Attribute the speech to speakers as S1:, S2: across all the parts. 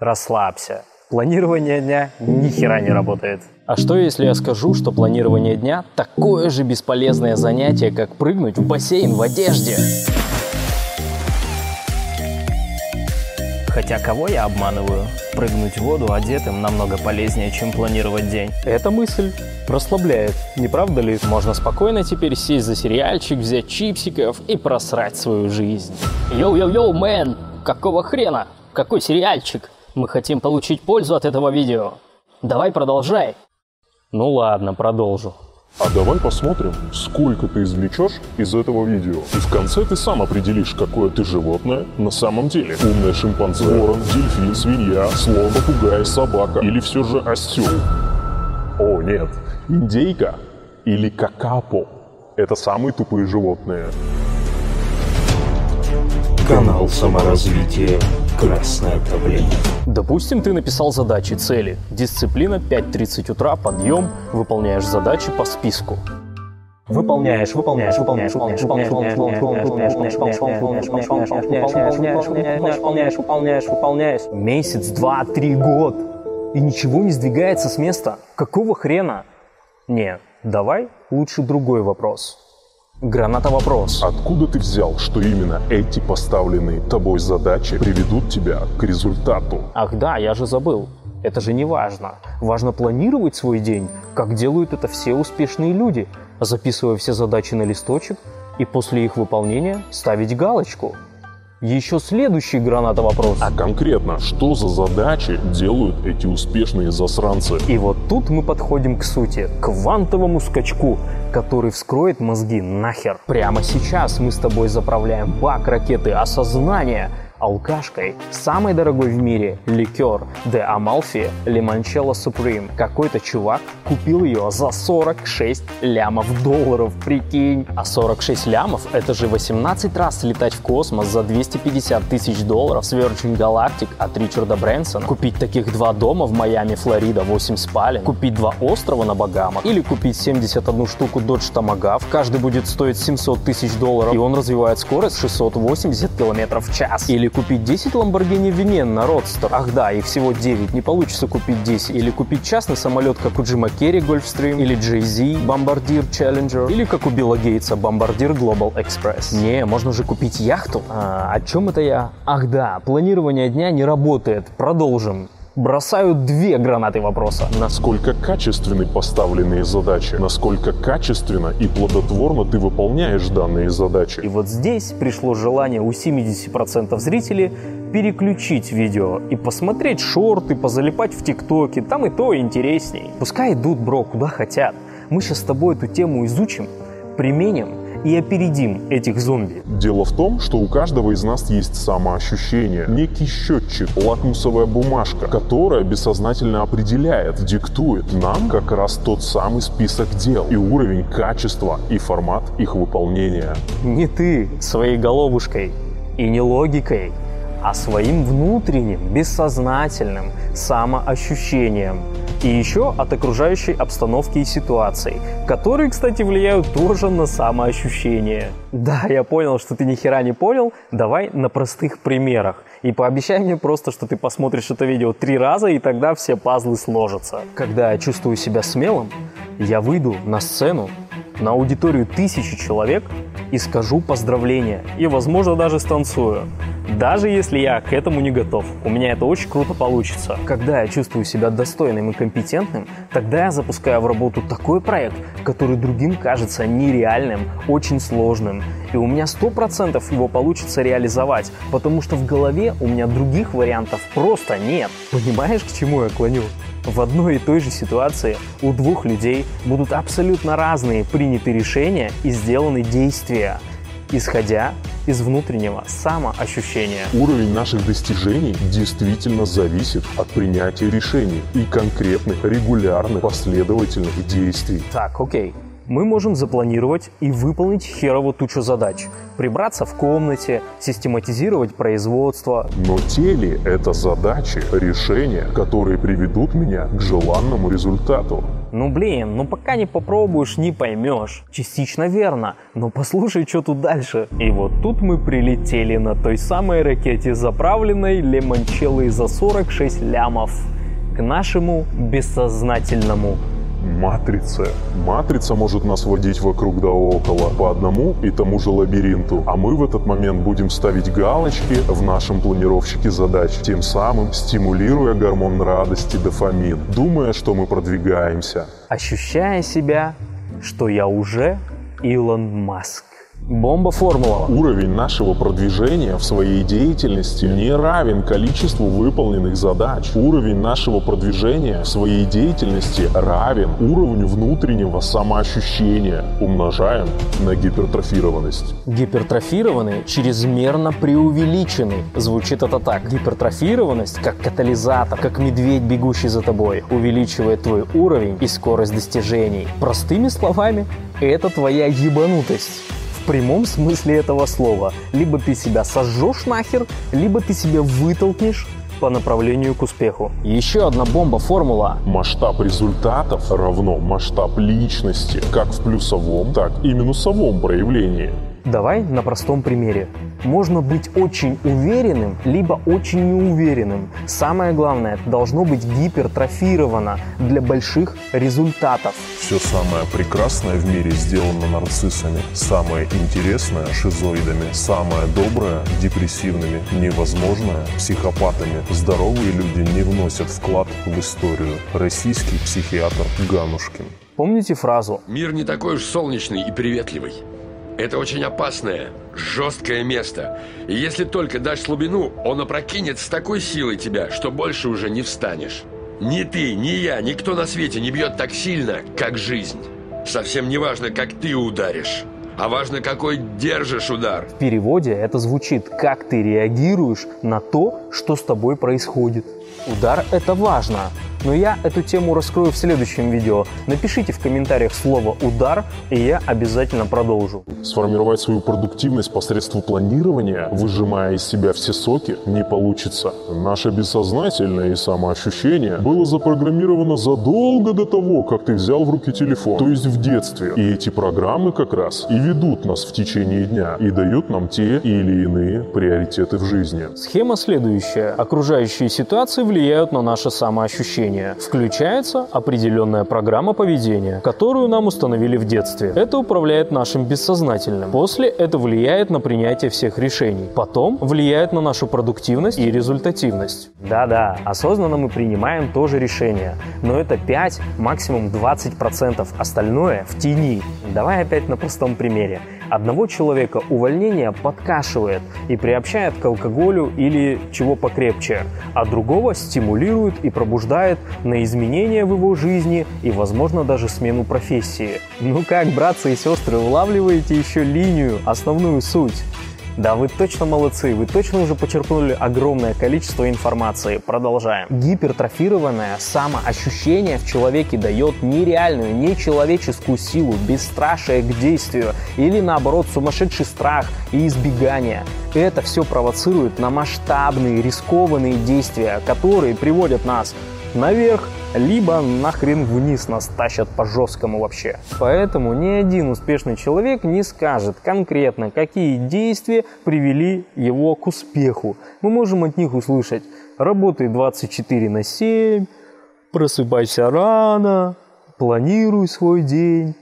S1: Расслабься. Планирование дня ни хера не работает.
S2: А что если я скажу, что планирование дня такое же бесполезное занятие, как прыгнуть в бассейн в одежде?
S1: Хотя кого я обманываю? Прыгнуть в воду одетым намного полезнее, чем планировать день.
S2: Эта мысль расслабляет, не правда ли? Можно спокойно теперь сесть за сериальчик, взять чипсиков и просрать свою жизнь. Yo-yo-yo, man! Какого хрена? Какой сериальчик? Мы хотим получить пользу от этого видео. Давай продолжай. Ну ладно, продолжу.
S3: А давай посмотрим, сколько ты извлечешь из этого видео. И в конце ты сам определишь, какое ты животное на самом деле. Умная шимпанзе, ворон, дельфин, свинья, слон, попугай, собака или все же осел. О нет, индейка или какапо. Это самые тупые животные.
S4: Канал саморазвития «Красная таблетка».
S2: Допустим, ты написал задачи, цели. Дисциплина 5.30 утра, подъем, выполняешь задачи по списку.
S1: Выполняешь, выполняешь, выполняешь, выполняешь, выполняешь, выполняешь, выполняешь, выполняешь, выполняешь, выполняешь, выполняешь, выполняешь, выполняешь, выполняешь, выполняешь. Месяц, два, три, год. И ничего не сдвигается с места. Какого хрена? Не, давай лучше другой вопрос. Граната вопрос.
S3: Откуда ты взял, что именно эти поставленные тобой задачи приведут тебя к результату?
S2: Ах да, я же забыл. Это же не важно. Важно планировать свой день, как делают это все успешные люди, записывая все задачи на листочек и после их выполнения ставить галочку. Еще следующий граната вопрос.
S3: А конкретно, что за задачи делают эти успешные засранцы?
S1: И вот тут мы подходим к сути, к квантовому скачку, который вскроет мозги нахер. Прямо сейчас мы с тобой заправляем бак ракеты осознания алкашкой, самой дорогой в мире ликер де Амалфи Лимончелло Supreme. Какой-то чувак купил ее за 46 лямов долларов, прикинь. А 46 лямов это же 18 раз летать в космос за 250 тысяч долларов с Virgin Galactic от Ричарда Брэнсона. Купить таких два дома в Майами, Флорида, 8 спален. Купить два острова на Багамах. Или купить 71 штуку Dodge Tomahawk. Каждый будет стоить 700 тысяч долларов. И он развивает скорость 680 километров в час. Или купить 10 Lamborghini Venena Roadster. Ах да, их всего 9, не получится купить 10. Или купить частный самолет, как у Джима Керри Gulfstream, или Jay-Z Bombardier Challenger, или как у Билла Гейтса Bombardier Global Express. Не, можно же купить яхту. А, о чем это я? Ах да, планирование дня не работает. Продолжим бросаю две гранаты вопроса.
S3: Насколько качественны поставленные задачи? Насколько качественно и плодотворно ты выполняешь данные задачи?
S1: И вот здесь пришло желание у 70% зрителей переключить видео и посмотреть шорты, позалипать в ТикТоке, там и то интересней. Пускай идут, бро, куда хотят. Мы сейчас с тобой эту тему изучим, применим и опередим этих зомби.
S3: Дело в том, что у каждого из нас есть самоощущение, некий счетчик, лакмусовая бумажка, которая бессознательно определяет, диктует нам как раз тот самый список дел и уровень качества и формат их выполнения.
S1: Не ты своей головушкой и не логикой, а своим внутренним, бессознательным самоощущением – и еще от окружающей обстановки и ситуаций, которые, кстати, влияют тоже на самоощущение. Да, я понял, что ты ни хера не понял, давай на простых примерах. И пообещай мне просто, что ты посмотришь это видео три раза, и тогда все пазлы сложатся. Когда я чувствую себя смелым, я выйду на сцену, на аудиторию тысячи человек и скажу поздравления. И, возможно, даже станцую. Даже если я к этому не готов, у меня это очень круто получится. Когда я чувствую себя достойным и компетентным, тогда я запускаю в работу такой проект, который другим кажется нереальным, очень сложным. И у меня 100% его получится реализовать, потому что в голове у меня других вариантов просто нет. Понимаешь, к чему я клоню? В одной и той же ситуации у двух людей будут абсолютно разные приняты решения и сделаны действия исходя из внутреннего самоощущения.
S3: Уровень наших достижений действительно зависит от принятия решений и конкретных, регулярных, последовательных действий.
S1: Так, окей. Мы можем запланировать и выполнить херово тучу задач. Прибраться в комнате, систематизировать производство.
S3: Но те ли это задачи, решения, которые приведут меня к желанному результату?
S1: Ну блин, ну пока не попробуешь, не поймешь. Частично верно, но послушай, что тут дальше. И вот тут мы прилетели на той самой ракете, заправленной лимончеллой за 46 лямов к нашему бессознательному
S3: Матрица. Матрица может нас водить вокруг да около по одному и тому же лабиринту, а мы в этот момент будем ставить галочки в нашем планировщике задач, тем самым стимулируя гормон радости дофамин, думая, что мы продвигаемся.
S1: ощущая себя, что я уже Илон Маск. Бомба формула.
S3: Уровень нашего продвижения в своей деятельности не равен количеству выполненных задач. Уровень нашего продвижения в своей деятельности равен уровню внутреннего самоощущения. Умножаем на гипертрофированность.
S1: Гипертрофированы, чрезмерно преувеличены. Звучит это так. Гипертрофированность, как катализатор, как медведь, бегущий за тобой, увеличивает твой уровень и скорость достижений. Простыми словами, это твоя ебанутость. В прямом смысле этого слова. Либо ты себя сожжешь нахер, либо ты себя вытолкнешь по направлению к успеху. Еще одна бомба формула.
S3: Масштаб результатов равно масштаб личности, как в плюсовом, так и минусовом проявлении.
S1: Давай на простом примере. Можно быть очень уверенным, либо очень неуверенным. Самое главное, это должно быть гипертрофировано для больших результатов.
S3: Все самое прекрасное в мире сделано нарциссами, самое интересное – шизоидами, самое доброе – депрессивными, невозможное – психопатами. Здоровые люди не вносят вклад в историю. Российский психиатр Ганушкин.
S1: Помните фразу
S5: Мир не такой уж солнечный и приветливый. Это очень опасное, жесткое место. И если только дашь слабину, он опрокинет с такой силой тебя, что больше уже не встанешь. Ни ты, ни я, никто на свете не бьет так сильно, как жизнь. Совсем не важно, как ты ударишь, а важно, какой держишь удар.
S1: В переводе это звучит «как ты реагируешь на то, что с тобой происходит». Удар – это важно, но я эту тему раскрою в следующем видео. Напишите в комментариях слово «удар», и я обязательно продолжу.
S3: Сформировать свою продуктивность посредством планирования, выжимая из себя все соки, не получится. Наше бессознательное и самоощущение было запрограммировано задолго до того, как ты взял в руки телефон, то есть в детстве. И эти программы как раз и ведут нас в течение дня и дают нам те или иные приоритеты в жизни.
S1: Схема следующая. Окружающие ситуации влияют на наше самоощущение. Включается определенная программа поведения, которую нам установили в детстве. Это управляет нашим бессознательным. После это влияет на принятие всех решений. Потом влияет на нашу продуктивность и результативность. Да-да, осознанно мы принимаем тоже решение. Но это 5, максимум 20%. Остальное в тени. Давай опять на простом примере. Одного человека увольнение подкашивает и приобщает к алкоголю или чего покрепче, а другого стимулирует и пробуждает на изменения в его жизни и, возможно, даже смену профессии. Ну как, братцы и сестры, улавливаете еще линию, основную суть? Да, вы точно молодцы, вы точно уже почерпнули огромное количество информации. Продолжаем. Гипертрофированное самоощущение в человеке дает нереальную, нечеловеческую силу, бесстрашие к действию или наоборот сумасшедший страх и избегание. Это все провоцирует на масштабные рискованные действия, которые приводят нас наверх, либо нахрен вниз нас тащат по жесткому вообще. Поэтому ни один успешный человек не скажет конкретно, какие действия привели его к успеху. Мы можем от них услышать «работай 24 на 7», «просыпайся рано», «планируй свой день»,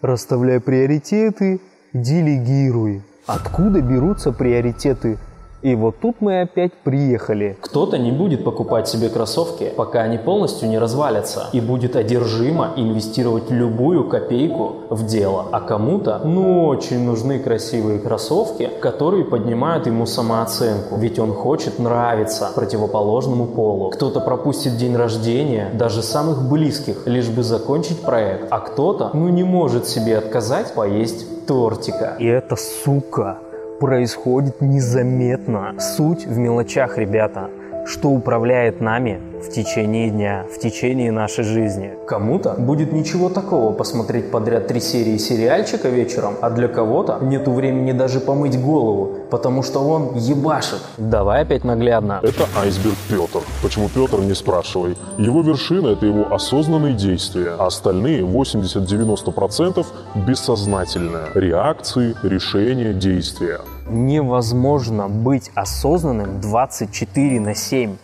S1: «расставляй приоритеты», «делегируй». Откуда берутся приоритеты и вот тут мы опять приехали. Кто-то не будет покупать себе кроссовки, пока они полностью не развалятся, и будет одержимо инвестировать любую копейку в дело. А кому-то, ну, очень нужны красивые кроссовки, которые поднимают ему самооценку, ведь он хочет нравиться противоположному полу. Кто-то пропустит день рождения, даже самых близких, лишь бы закончить проект, а кто-то, ну, не может себе отказать поесть тортика. И это сука происходит незаметно. Суть в мелочах, ребята. Что управляет нами в течение дня, в течение нашей жизни. Кому-то будет ничего такого посмотреть подряд три серии сериальчика вечером, а для кого-то нету времени даже помыть голову, потому что он ебашит. Давай опять наглядно.
S3: Это айсберг Петр. Почему Петр, не спрашивай. Его вершина – это его осознанные действия, а остальные 80-90% бессознательное. Реакции, решения, действия.
S1: Невозможно быть осознанным 24 на 7.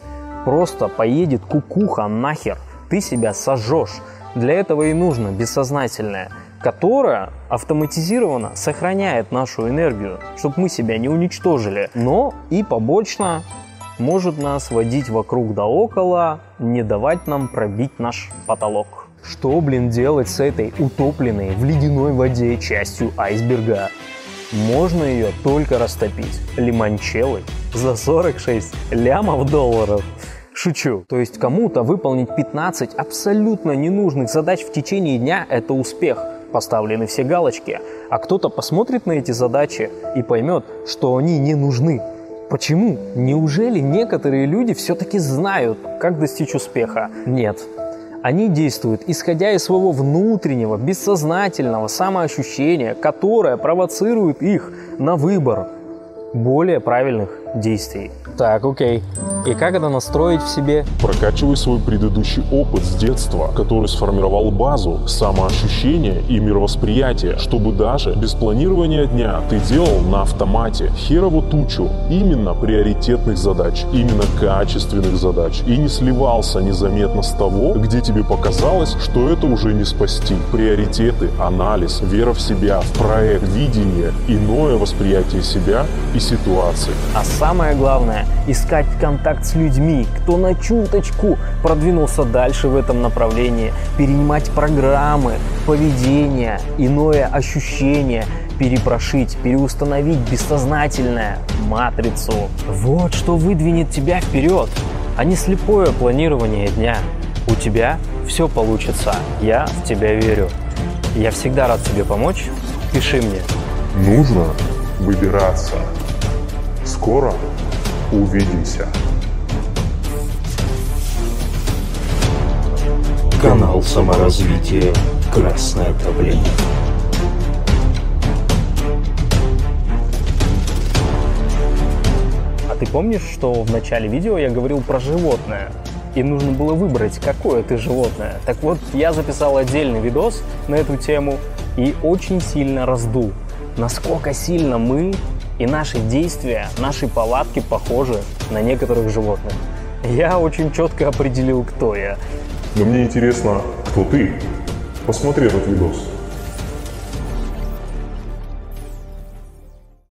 S1: Просто поедет кукуха нахер, ты себя сожжешь. Для этого и нужно бессознательное, которое автоматизированно сохраняет нашу энергию, чтобы мы себя не уничтожили, но и побочно может нас водить вокруг да около, не давать нам пробить наш потолок. Что, блин, делать с этой утопленной в ледяной воде частью айсберга? Можно ее только растопить лимончеллой за 46 лямов долларов. Шучу. То есть кому-то выполнить 15 абсолютно ненужных задач в течение дня – это успех. Поставлены все галочки. А кто-то посмотрит на эти задачи и поймет, что они не нужны. Почему? Неужели некоторые люди все-таки знают, как достичь успеха? Нет. Они действуют, исходя из своего внутреннего, бессознательного самоощущения, которое провоцирует их на выбор более правильных действий. Так, окей. И как это настроить в себе?
S3: Прокачивай свой предыдущий опыт с детства, который сформировал базу, самоощущение и мировосприятие, чтобы даже без планирования дня ты делал на автомате херову тучу именно приоритетных задач, именно качественных задач, и не сливался незаметно с того, где тебе показалось, что это уже не спасти. Приоритеты, анализ, вера в себя, в проект, видение, иное восприятие себя и ситуации.
S1: А самое главное – искать контакт с людьми, кто на чуточку продвинулся дальше в этом направлении, перенимать программы, поведение, иное ощущение, перепрошить, переустановить бессознательное, матрицу. Вот что выдвинет тебя вперед, а не слепое планирование дня. У тебя все получится. Я в тебя верю. Я всегда рад тебе помочь. Пиши мне.
S3: Нужно выбираться. Скоро увидимся.
S4: Канал саморазвития «Красное правление».
S1: А ты помнишь, что в начале видео я говорил про животное? И нужно было выбрать, какое ты животное. Так вот, я записал отдельный видос на эту тему и очень сильно раздул, насколько сильно мы и наши действия, наши повадки похожи на некоторых животных. Я очень четко определил, кто я.
S3: Но мне интересно, кто ты. Посмотри этот видос.